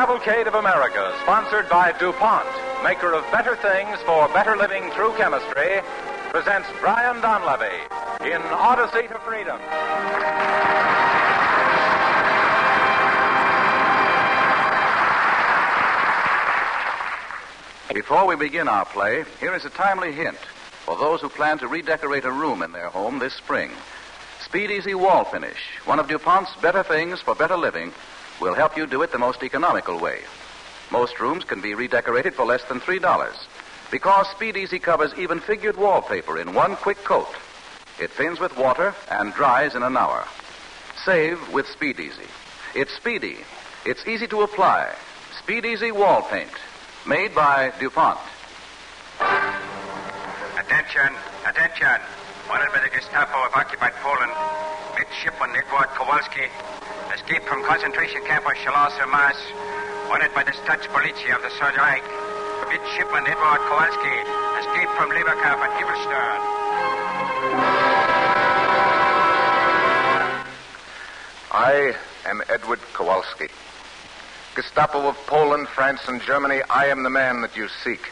Cavalcade of America, sponsored by DuPont, maker of better things for better living through chemistry, presents Brian Donlevy in Odyssey to Freedom. Before we begin our play, here is a timely hint for those who plan to redecorate a room in their home this spring. Speed Easy Wall Finish, one of DuPont's better things for better living, will help you do it the most economical way. Most rooms can be redecorated for less than $3 because Speed Easy covers even figured wallpaper in one quick coat. It thins with water and dries in an hour. Save with Speed Easy. It's speedy. It's easy to apply. Speed Easy Wall Paint. Made by DuPont. Attention, attention. Wanted by the Gestapo of occupied Poland. Midshipman Edward Kowalski. Escaped from concentration camp of Shalos-sur-Mas. Wanted by the Staatspolizei of the Third Reich. Midshipman Edward Kowalski. Escaped from labor camp at Giebelstern. I am Edward Kowalski. Gestapo of Poland, France, and Germany, I am the man that you seek.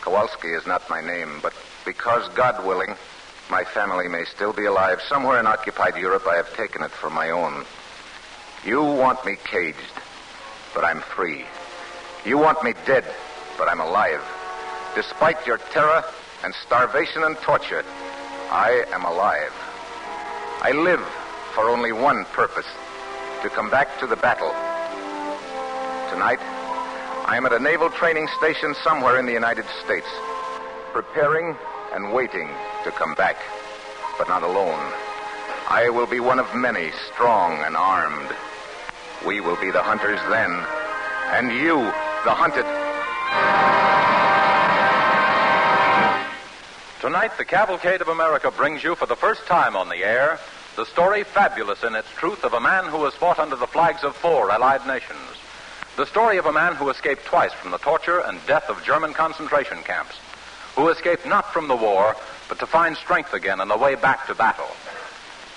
Kowalski is not my name, but because, God willing, my family may still be alive somewhere in occupied Europe, I have taken it for my own. You want me caged, but I'm free. You want me dead, but I'm alive. Despite your terror and starvation and torture, I am alive. I live for only one purpose to come back to the battle. Tonight, I am at a naval training station somewhere in the United States, preparing and waiting to come back, but not alone. I will be one of many, strong and armed. We will be the hunters then, and you, the hunted. Tonight, the Cavalcade of America brings you for the first time on the air the story fabulous in its truth of a man who has fought under the flags of four allied nations. The story of a man who escaped twice from the torture and death of German concentration camps, who escaped not from the war, but to find strength again on the way back to battle.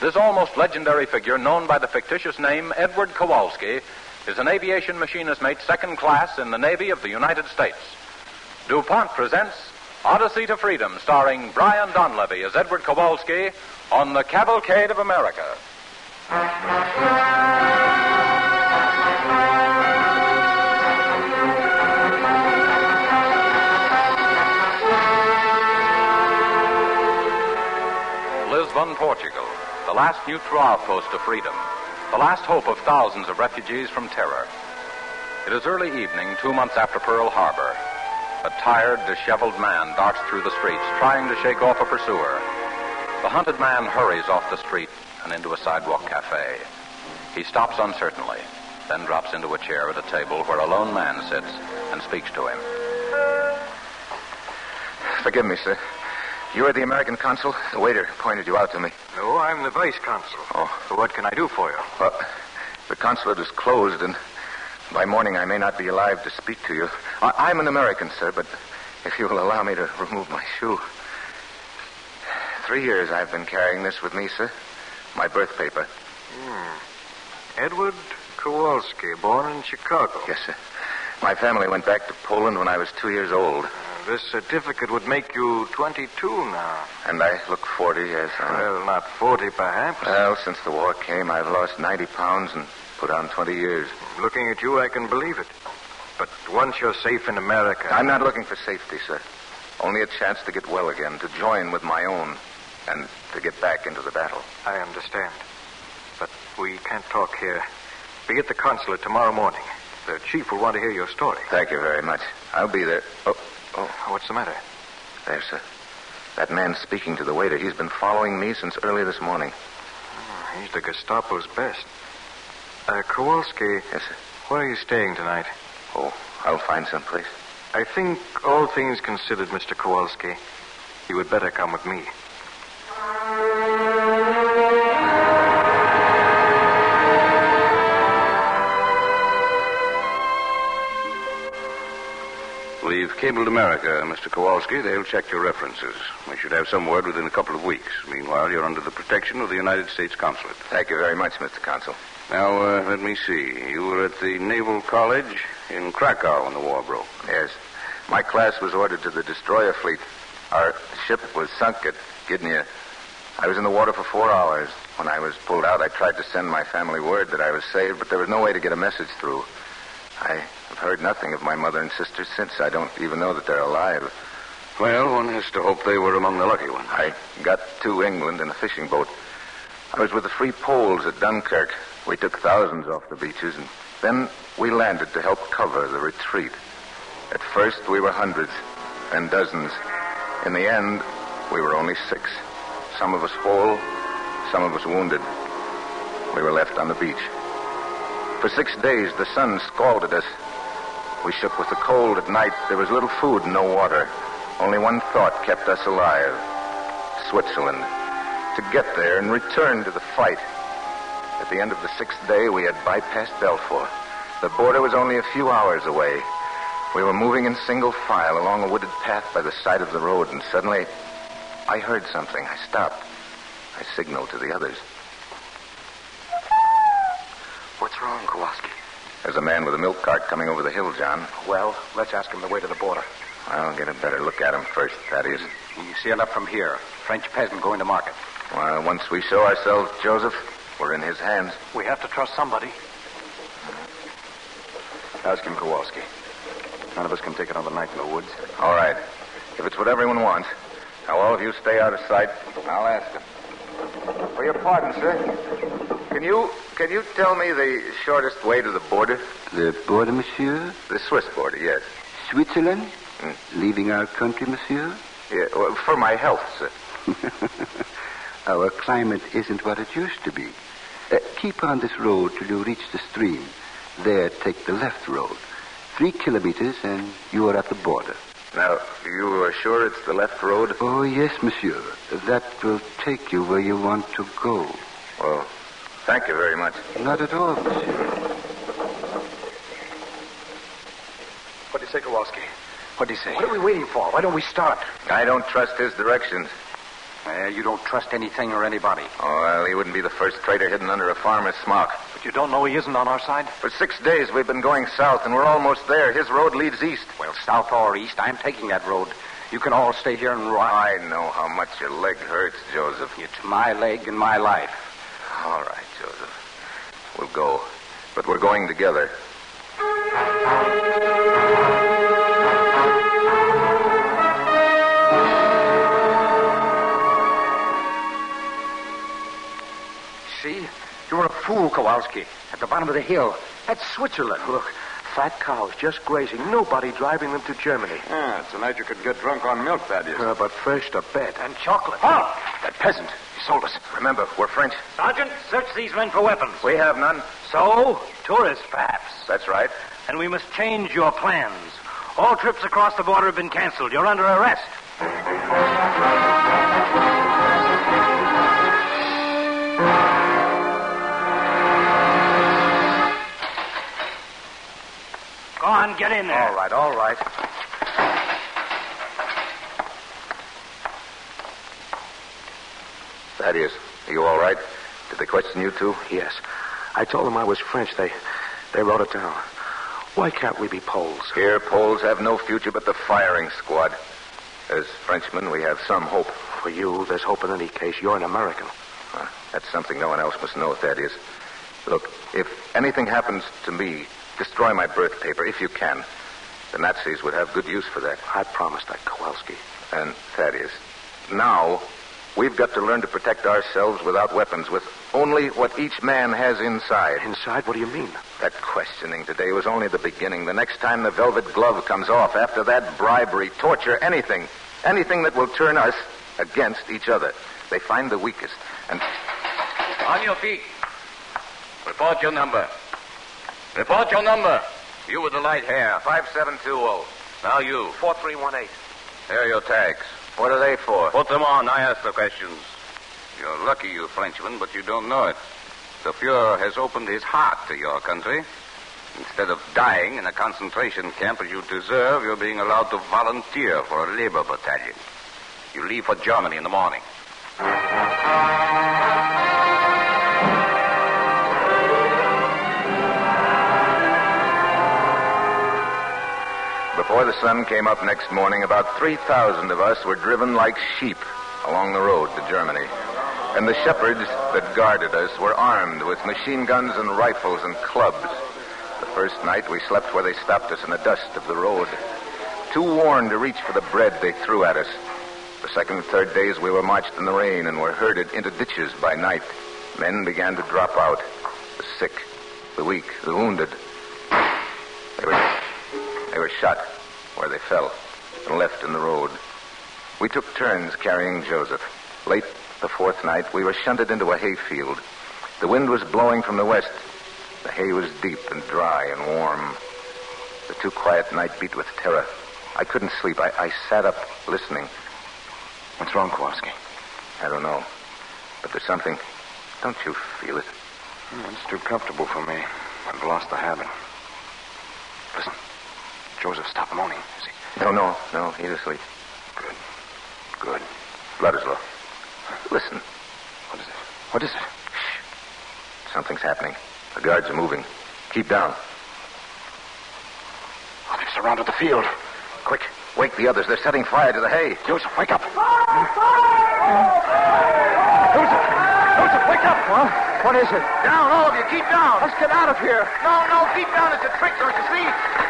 This almost legendary figure, known by the fictitious name Edward Kowalski, is an aviation machinist mate second class in the Navy of the United States. DuPont presents Odyssey to Freedom, starring Brian Donlevy as Edward Kowalski on the Cavalcade of America. Lisbon, Portugal, last neutral outpost of freedom, the last hope of thousands of refugees from terror. It is early evening, two months after Pearl Harbor. A tired, disheveled man darts through the streets, trying to shake off a pursuer. The hunted man hurries off the street and into a sidewalk cafe. He stops uncertainly, then drops into a chair at a table where a lone man sits and speaks to him. Forgive me, sir. You are the American consul? The waiter pointed you out to me. No, I'm the vice consul. Oh. What can I do for you? Well, the consulate is closed, and by morning I may not be alive to speak to you. I- I'm an American, sir, but if you will allow me to remove my shoe. Three years I've been carrying this with me, sir. My birth paper. Hmm. Edward Kowalski, born in Chicago. Yes, sir. My family went back to Poland when I was two years old, This certificate would make you 22 now. and I look 40, yes. I- Well, not 40, perhaps. Well, since the war came, I've lost 90 pounds and put on 20 years. Looking at you, I can believe it. But once you're safe in America. I'm not looking for safety, sir. Only a chance to get well again, to join with my own, and to get back into the battle. I understand. But we can't talk here. Be at the consulate tomorrow morning. The chief will want to hear your story. Thank you very much. I'll be there. Oh, oh, What's the matter? there, sir. That man speaking to the waiter, he's been following me since early this morning. He's the Gestapo's best. Uh, Kowalski, Yes, sir. Where are you staying tonight? Oh, I'll find some place. I think, all things considered, Mr. Kowalski, you would better come with me. We've cabled America, Mr. Kowalski. They'll check your references. We should have some word within a couple of weeks. Meanwhile, you're under the protection of the United States Consulate. Thank you very much, Mr. Consul. Now, uh, let me see. You were at the Naval College in Krakow when the war broke. Yes. My class was ordered to the destroyer fleet. Our ship was sunk at Gdynia. I was in the water for four hours. When I was pulled out, I tried to send my family word that I was saved, but there was no way to get a message through. I have heard nothing of my mother and sisters since. I don't even know that they're alive. Well, one has to hope they were among the lucky ones. I got to England in a fishing boat. I was with the Free Poles at Dunkirk. We took thousands off the beaches, and then we landed to help cover the retreat. At first, we were hundreds, then dozens. In the end, we were only six. Some of us whole, some of us wounded. We were left on the beach. For six days, the sun scalded us. We shook with the cold at night. There was little food and no water. Only one thought kept us alive Switzerland. To get there and return to the fight. At the end of the sixth day, we had bypassed Belfort. The border was only a few hours away. We were moving in single file along a wooded path by the side of the road, and suddenly I heard something. I stopped. I signaled to the others. What's wrong, Kowalski? There's a man with a milk cart coming over the hill, John. Well, let's ask him the way to the border. I'll get a better look at him first, Thaddeus. You see enough from here. French peasant going to market. Well, once we show ourselves, Joseph, we're in his hands. We have to trust somebody. Ask him, Kowalski. None of us can take another night in the woods. All right. If it's what everyone wants. Now, all of you stay out of sight. I'll ask him. For your pardon, sir. Can you can you tell me the shortest way to the border? The border, monsieur? The Swiss border, yes. Switzerland? Leaving our country, monsieur? Yeah, well, for my health, sir. Our climate isn't what it used to be. Uh, keep on this road till you reach the stream. There, take the left road. Three kilometers, and you are at the border. Now, you are sure it's the left road? Oh, yes, monsieur. That will take you where you want to go. Well, thank you very much. Not at all, monsieur. What do you say, Kowalski? What do you say? What are we waiting for? Why don't we start? I don't trust his directions. Uh, you don't trust anything or anybody. Oh, well, he wouldn't be the first traitor hidden under a farmer's smock. But you don't know he isn't on our side? For six days, we've been going south, and we're almost there. His road leads east. Well, south or east, I'm taking that road. You can all stay here and ride. I know how much your leg hurts, Joseph. It's my leg and my life. All right, Joseph. We'll go. But we're going together. See? You're a fool, Kowalski. At the bottom of the hill. That's Switzerland. Look, fat cows just grazing. Nobody driving them to Germany. Yeah, tonight you could get drunk on milk, Thaddeus. Uh, but first, a bet. And chocolate. Oh! That peasant. He sold us. Remember, we're French. Sergeant, search these men for weapons. We have none. So, tourists, perhaps. That's right. And we must change your plans. All trips across the border have been canceled. You're under arrest. Go on, get in there. All right, all right. Thaddeus, are you all right? Did they question you, too? Yes. I told them I was French. They they wrote it down. Why can't we be Poles? Here, Poles have no future but the firing squad. As Frenchmen, we have some hope. For you, there's hope in any case. You're an American. Uh, that's something no one else must know, Thaddeus. Look, if anything happens to me, destroy my birth paper, if you can. The Nazis would have good use for that. I promised that, Kowalski. And, Thaddeus, now we've got to learn to protect ourselves without weapons, with only what each man has inside. Inside? What do you mean? That questioning today was only the beginning. The next time the velvet glove comes off, after that, bribery, torture, anything. Anything that will turn us against each other. They find the weakest. And On your feet. Report your number. Report your number. You with the light hair. 5720. Now you. 4318. Here are your tags. What are they for? Put them on. I ask the questions. You're lucky, you Frenchman, but you don't know it. The Fuhrer has opened his heart to your country. Instead of dying in a concentration camp as you deserve, you're being allowed to volunteer for a labor battalion. You leave for Germany in the morning. Before the sun came up next morning, about 3,000 of us were driven like sheep along the road to Germany. And the shepherds that guarded us were armed with machine guns and rifles and clubs. The first night we slept where they stopped us in the dust of the road. Too worn to reach for the bread they threw at us. The second and third days we were marched in the rain and were herded into ditches by night. Men began to drop out. The sick, the weak, the wounded. They were, they were shot where they fell and left in the road. We took turns carrying Joseph. Late the fourth night, we were shunted into a hayfield. The wind was blowing from the west. The hay was deep and dry and warm. The too quiet night beat with terror. I couldn't sleep. I, I sat up listening. What's wrong, Kowalski? I don't know. But there's something. Don't you feel it? It's too comfortable for me. I've lost the habit. Listen. Joseph stopped moaning. Is he? No, no, no. He's asleep. Good. Good. Blood is low. Listen. What is it? What is it? Something's happening. The guards are moving. Keep down. Oh, they've surrounded the field. Quick. Wake the others. They're setting fire to the hay. Joseph, wake up. Joseph! Joseph, wake up! What? What is it? Down, all of you. Keep down. Let's get out of here. No, no. Keep down. It's a trick. Don't you see?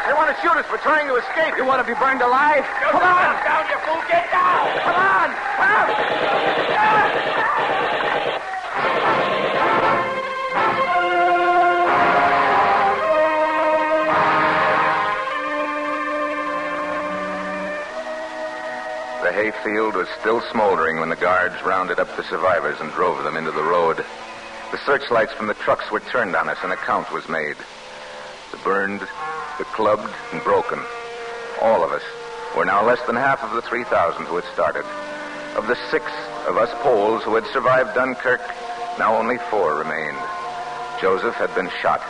They want to shoot us for trying to escape. You want to be burned alive? Come on! down, you fool. Get down. Come on! Come on! The hayfield was still smoldering when the guards rounded up the survivors and drove them into the road. The searchlights from the trucks were turned on us and a count was made. The burned, the clubbed, and broken. All of us were now less than half of the 3,000 who had started. Of the six of us Poles who had survived Dunkirk, now only four remained. Joseph had been shot.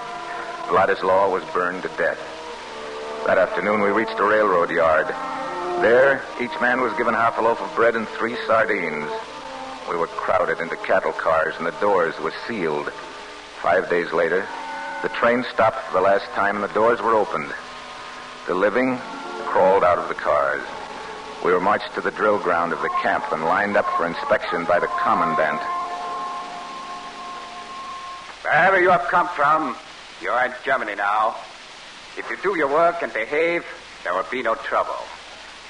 Vladislaw was burned to death. That afternoon, we reached a railroad yard. There, each man was given half a loaf of bread and three sardines. We were crowded into cattle cars, and the doors were sealed. Five days later, the train stopped for the last time, and the doors were opened. The living crawled out of the cars. We were marched to the drill ground of the camp and lined up for inspection by the commandant. Wherever you have come from, you're in Germany now. If you do your work and behave, there will be no trouble.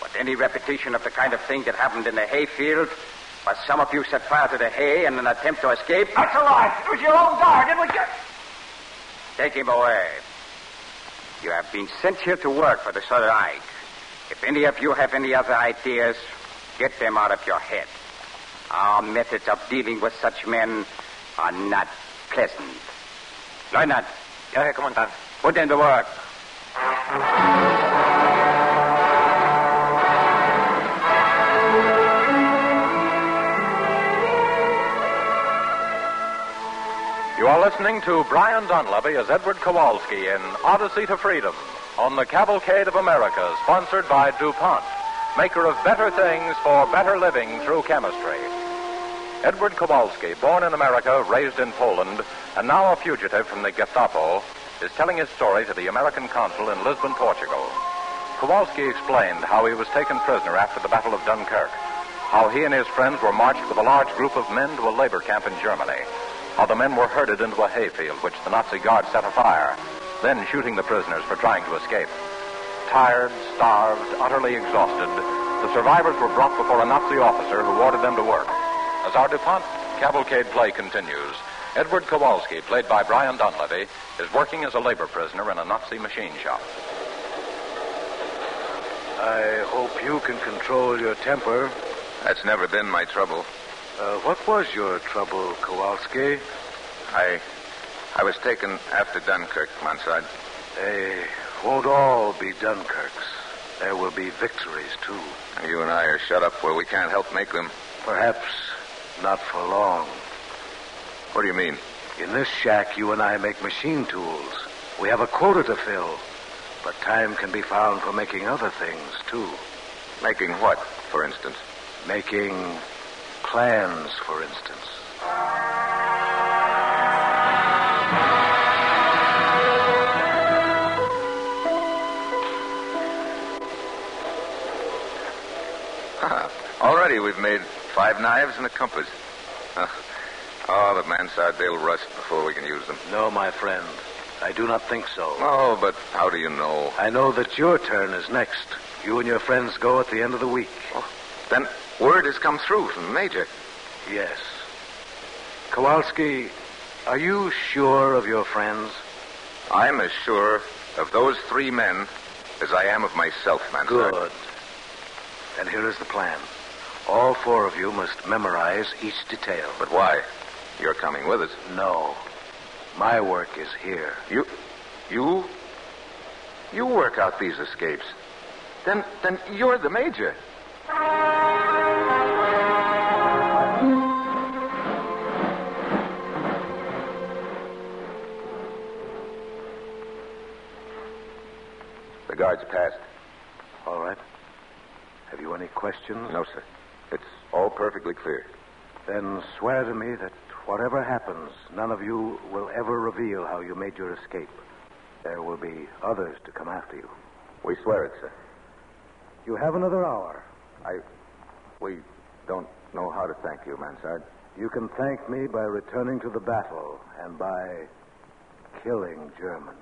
But any repetition of the kind of thing that happened in the hayfield, where some of you set fire to the hay in an attempt to escape, That's a lie. It was your own guard. It was your... take him away. You have been sent here to work for the Third Reich. If any of you have any other ideas, get them out of your head. Our methods of dealing with such men are not pleasant. Leutnant, Ja, Herr Kommandant. put them to work. Are listening to Brian Donlevy as Edward Kowalski in Odyssey to Freedom on the Cavalcade of America, sponsored by DuPont, maker of better things for better living through chemistry. Edward Kowalski, born in America, raised in Poland, and now a fugitive from the Gestapo, is telling his story to the American consul in Lisbon, Portugal. Kowalski explained how he was taken prisoner after the Battle of Dunkirk, how he and his friends were marched with a large group of men to a labor camp in Germany, how the men were herded into a hayfield which the Nazi guards set afire, then shooting the prisoners for trying to escape. Tired, starved, utterly exhausted, the survivors were brought before a Nazi officer who ordered them to work. As our DuPont cavalcade play continues, Edward Kowalski, played by Brian Donlevy, is working as a labor prisoner in a Nazi machine shop. I hope you can control your temper. That's never been my trouble. Uh, what was your trouble, Kowalski? I. I was taken after Dunkirk, Mansard. They won't all be Dunkirks. There will be victories, too. You and I are shut up where we can't help make them. Perhaps not for long. What do you mean? In this shack, you and I make machine tools. We have a quota to fill. But time can be found for making other things, too. Making what, for instance? Making plans, for instance. Ah, already we've made five knives and a compass. Oh, the Mansard, they'll rust before we can use them. No, my friend. I do not think so. Oh, but how do you know? I know that your turn is next. You and your friends go at the end of the week. Oh, then word has come through from the Major. Yes. Kowalski, are you sure of your friends? I'm as sure of those three men as I am of myself, Mansard. Good. And here is the plan. All four of you must memorize each detail. But why? You're coming with us. No. My work is here. You. You? You work out these escapes. Then, then you're the major. The guard's passed. All right. Have you any questions? No, sir. It's all perfectly clear. Then swear to me that whatever happens, none of you will ever reveal how you made your escape. There will be others to come after you. We swear it, sir. You have another hour. I. We don't know how to thank you, Mansard. You can thank me by returning to the battle and by killing Germans.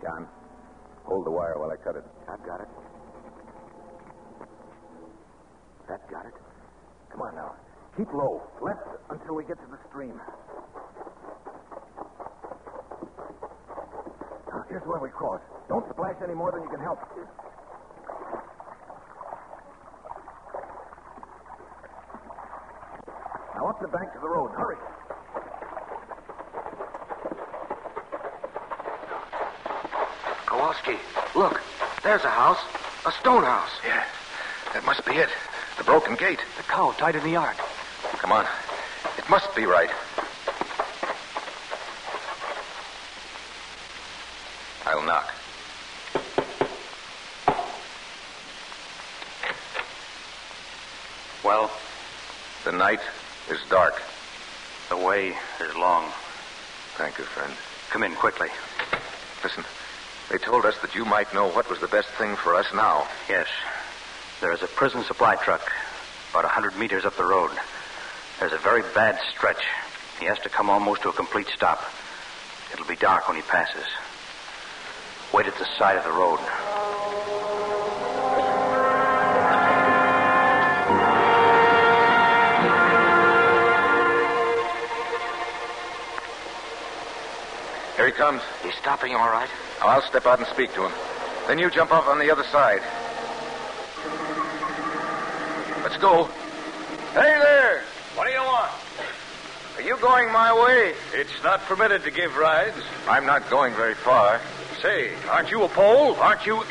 John, hold the wire while I cut it. I've got it. That got it. Come on now. Keep low. Left until we get to the stream. Here's where we cross. Don't splash any more than you can help. Now up the bank to the road. Hurry. Kowalski, look. There's a house. A stone house. Yeah, that must be it. The broken gate. The cow tied in the yard. Come on. It must be right. I'll knock. Well, The night is dark. the way is long. Thank you, friend. Come in quickly. Listen, they told us that you might know what was the best thing for us now. Yes. There is a prison supply truck about a hundred meters up the road. There's a very bad stretch. He has to come almost to a complete stop. It'll be dark when he passes. Wait at the side of the road. Here he comes. He's stopping all right. Now, I'll step out and speak to him. Then you jump off on the other side. Let's go. Hey there! What do you want? Are you going my way? It's not permitted to give rides. I'm not going very far. Say, aren't you a Pole? Aren't you?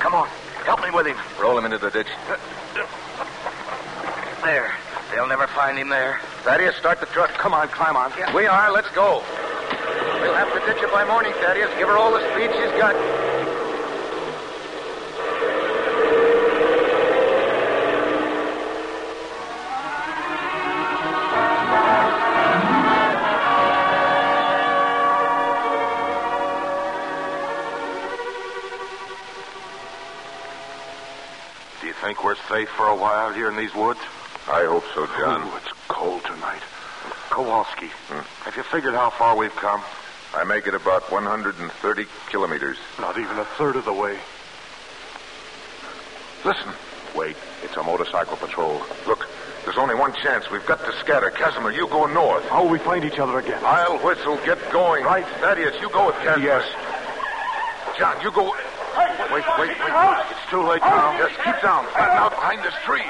Come on. Help me with him. Roll him into the ditch. There. They'll never find him there. Thaddeus, start the truck. Come on, climb on. We are. Let's go. We'll have to ditch her by morning, Thaddeus. Give her all the speed she's got. Do you think we're safe for a while here in these woods? I hope so, John. Ooh, it's cold tonight. Kowalski, hmm. have you figured how far we've come? I make it about 130 kilometers. Not even a third of the way. Listen. Wait. It's a motorcycle patrol. Look, there's only one chance. We've got to scatter. Casimir, you go north. How will we find each other again? I'll whistle. Get going. Right. Thaddeus, you go with Casimir. Yes. John, you go. Wait, wait, wait. It's too late now. Yes, keep down. Flatten out behind this tree.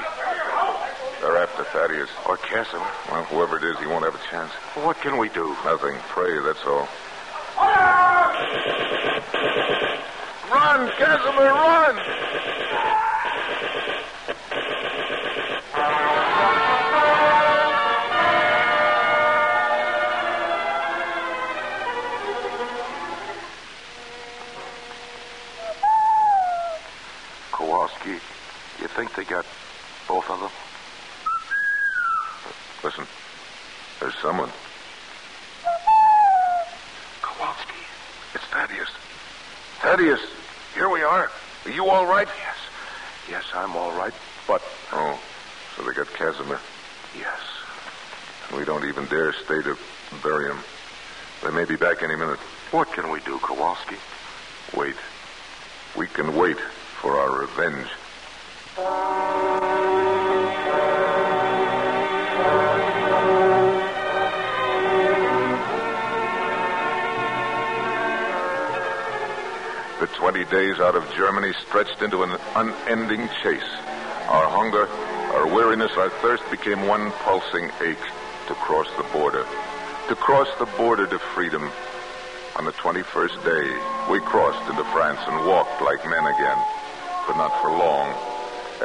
They're after Thaddeus. Or Casimir. Well, whoever it is, he won't have a chance. What can we do? Nothing. Pray, that's all. Run, Casimir, run! May be back any minute. What can we do, Kowalski? Wait. We can wait for our revenge. The 20 days out of Germany stretched into an unending chase. Our hunger, our weariness, our thirst became one pulsing ache to cross the border. To cross the border to freedom. On the 21st day, we crossed into France and walked like men again. But not for long.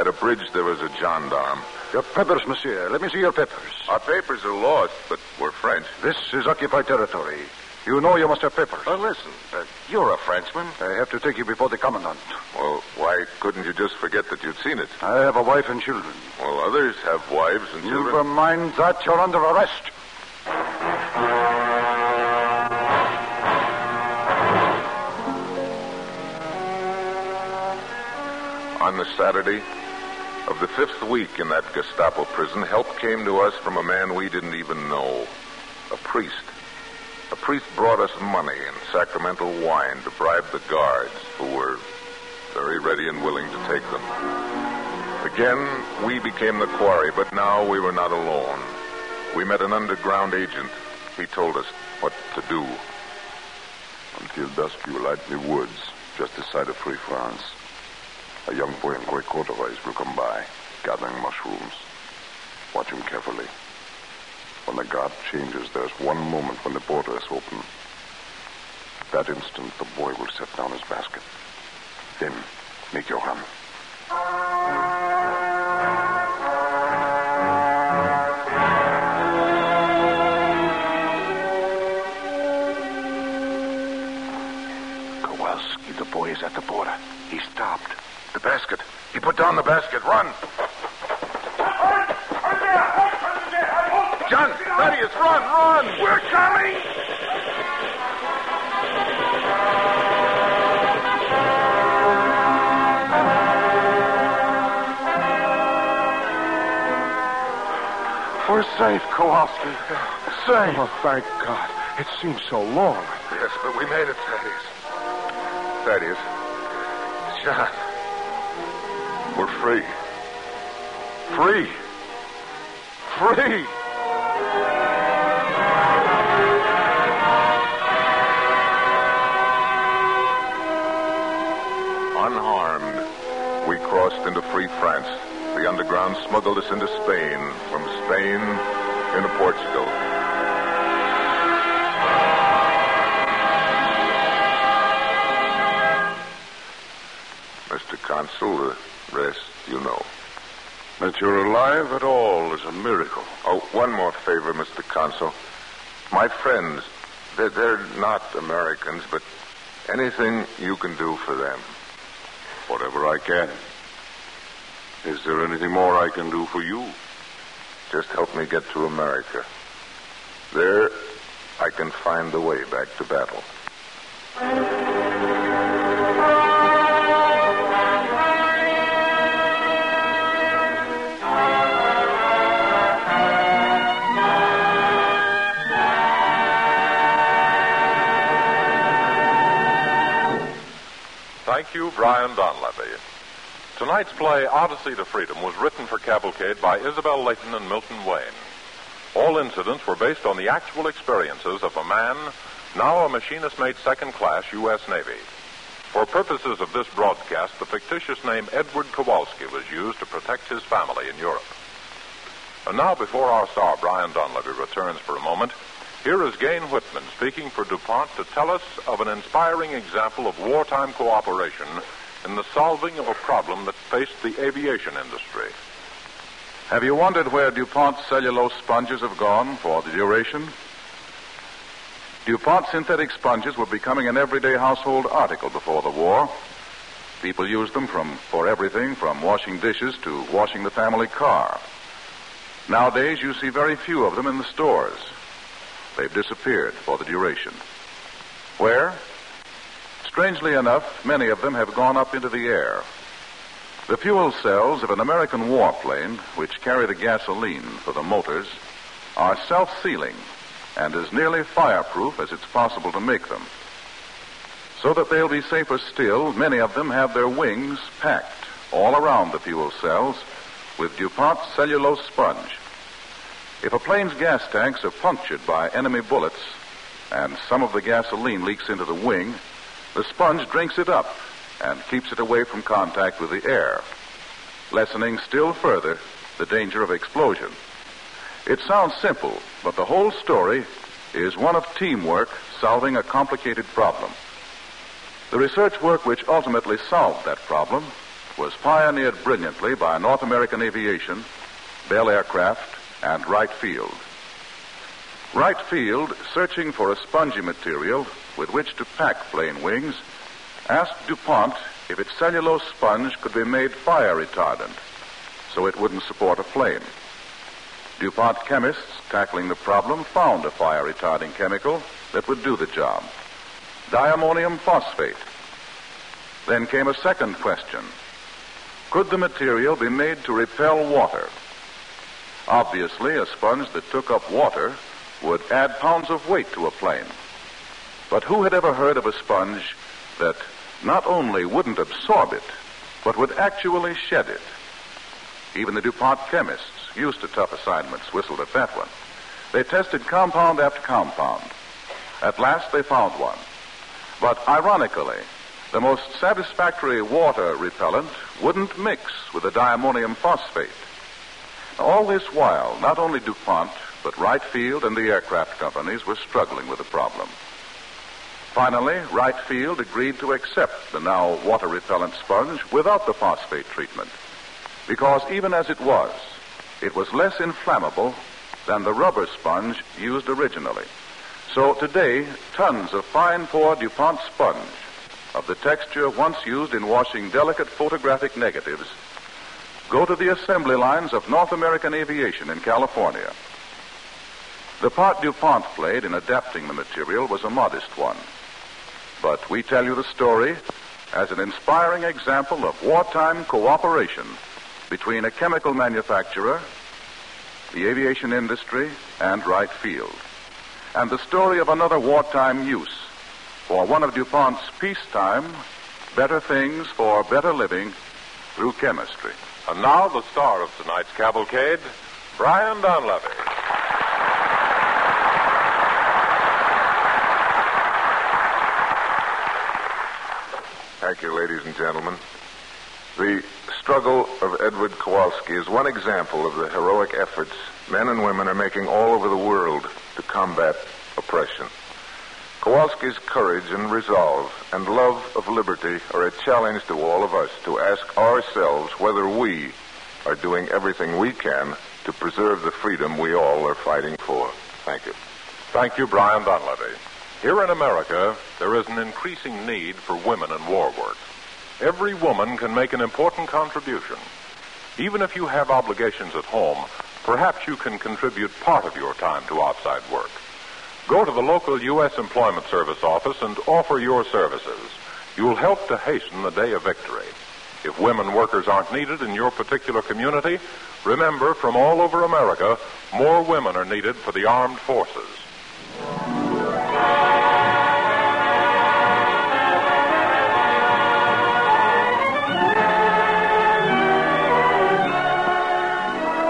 At a bridge, there was a gendarme. Your papers, monsieur. Let me see your papers. Our papers are lost, but we're French. This is occupied territory. You know you must have papers. Uh, listen, uh, you're a Frenchman. I have to take you before the commandant. Well, why couldn't you just forget that you'd seen it? I have a wife and children. Well, others have wives and children. Never mind that. You're under arrest. On the Saturday of the fifth week in that Gestapo prison, help came to us from a man we didn't even know. A priest. A priest brought us money and sacramental wine to bribe the guards, who were very ready and willing to take them. Again, we became the quarry, but now we were not alone. We met an underground agent. He told us what to do. Until dusk, you will the woods, just this side of Free France. A young boy in gray corduroys will come by, gathering mushrooms. Watch him carefully. When the guard changes, there's one moment when the border is open. At That instant, the boy will set down his basket. Then, make your run. The boy is at the border. He stopped. The basket. He put down the basket. Run! John, Thaddeus, run, run! We're coming! We're safe, Kowalski. Safe. Oh, thank God. It seems so long. Yes, but we made it, Thaddeus. Thaddeus. John. We're free. Free. Free. Unharmed, we crossed into free France. The underground smuggled us into Spain. From Spain into Portugal. You're alive at all is a miracle. Oh, one more favor, Mr. Consul. My friends, they're, they're not Americans, but anything you can do for them. Whatever I can. Is there anything more I can do for you? Just help me get to America. There, I can find the way back to battle. Thank you, Brian Donlevy. Tonight's play, Odyssey to Freedom, was written for Cavalcade by Isabel Layton and Milton Wayne. All incidents were based on the actual experiences of a man, now a machinist mate second class U.S. Navy. For purposes of this broadcast, the fictitious name Edward Kowalski was used to protect his family in Europe. And now, before our star, Brian Donlevy, returns for a moment, here is Gayne Whitman speaking for DuPont to tell us of an inspiring example of wartime cooperation in the solving of a problem that faced the aviation industry. Have you wondered where DuPont cellulose sponges have gone for the duration? DuPont synthetic sponges were becoming an everyday household article before the war. People used them from, for everything from washing dishes to washing the family car. Nowadays, you see very few of them in the stores. They've disappeared for the duration. Where? Strangely enough, many of them have gone up into the air. The fuel cells of an American warplane, which carry the gasoline for the motors, are self sealing and as nearly fireproof as it's possible to make them. So that they'll be safer still, many of them have their wings packed all around the fuel cells with DuPont cellulose sponge. If a plane's gas tanks are punctured by enemy bullets and some of the gasoline leaks into the wing, the sponge drinks it up and keeps it away from contact with the air, lessening still further the danger of explosion. It sounds simple, but the whole story is one of teamwork solving a complicated problem. The research work which ultimately solved that problem was pioneered brilliantly by North American Aviation, Bell Aircraft, and Wright Field. Wright Field, searching for a spongy material with which to pack plane wings, asked DuPont if its cellulose sponge could be made fire retardant so it wouldn't support a plane. DuPont chemists tackling the problem found a fire retarding chemical that would do the job diammonium phosphate. Then came a second question Could the material be made to repel water? Obviously, a sponge that took up water would add pounds of weight to a plane. But who had ever heard of a sponge that not only wouldn't absorb it, but would actually shed it? Even the DuPont chemists, used to tough assignments, whistled at that one. They tested compound after compound. At last they found one. But ironically, the most satisfactory water repellent wouldn't mix with the diammonium phosphate. All this while, not only DuPont, but Wright Field and the aircraft companies were struggling with the problem. Finally, Wright Field agreed to accept the now water repellent sponge without the phosphate treatment, because even as it was, it was less inflammable than the rubber sponge used originally. So today, tons of fine pore DuPont sponge of the texture once used in washing delicate photographic negatives go to the assembly lines of North American Aviation in California. The part DuPont played in adapting the material was a modest one. But we tell you the story as an inspiring example of wartime cooperation between a chemical manufacturer, the aviation industry, and Wright Field. And the story of another wartime use for one of DuPont's peacetime better things for better living through chemistry. And now the star of tonight's cavalcade, Brian Donlevy. Thank you, ladies and gentlemen. The struggle of Edward Kowalski is one example of the heroic efforts men and women are making all over the world to combat oppression. Kowalski's courage and resolve and love of liberty are a challenge to all of us to ask ourselves whether we are doing everything we can to preserve the freedom we all are fighting for. Thank you. Thank you, Brian Donlevy. Here in America, there is an increasing need for women in war work. Every woman can make an important contribution. Even if you have obligations at home, perhaps you can contribute part of your time to outside work. Go to the local U.S. Employment Service office and offer your services. You'll help to hasten the day of victory. If women workers aren't needed in your particular community, remember from all over America, more women are needed for the armed forces.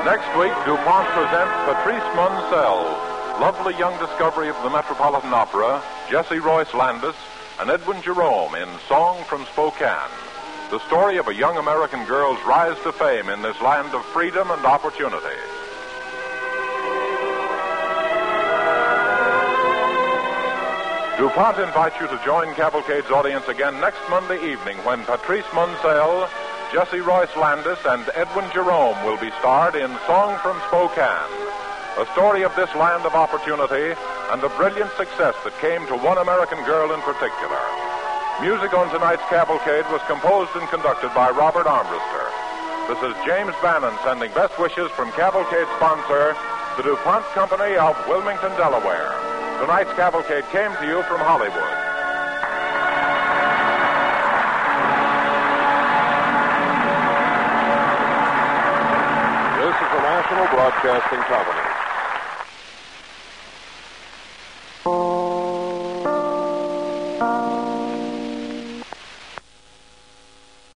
Next week, DuPont presents Patrice Munsel, lovely young discovery of the Metropolitan Opera, Jesse Royce Landis, and Edwin Jerome in Song from Spokane. The story of a young American girl's rise to fame in this land of freedom and opportunity. DuPont invites you to join Cavalcade's audience again next Monday evening when Patrice Munsel, Jesse Royce Landis, and Edwin Jerome will be starred in Song from Spokane, a story of this land of opportunity and the brilliant success that came to one American girl in particular. Music on tonight's Cavalcade was composed and conducted by Robert Armbruster. This is James Bannon sending best wishes from Cavalcade sponsor, the DuPont Company of Wilmington, Delaware. Tonight's cavalcade came to you from Hollywood. National Broadcasting Company.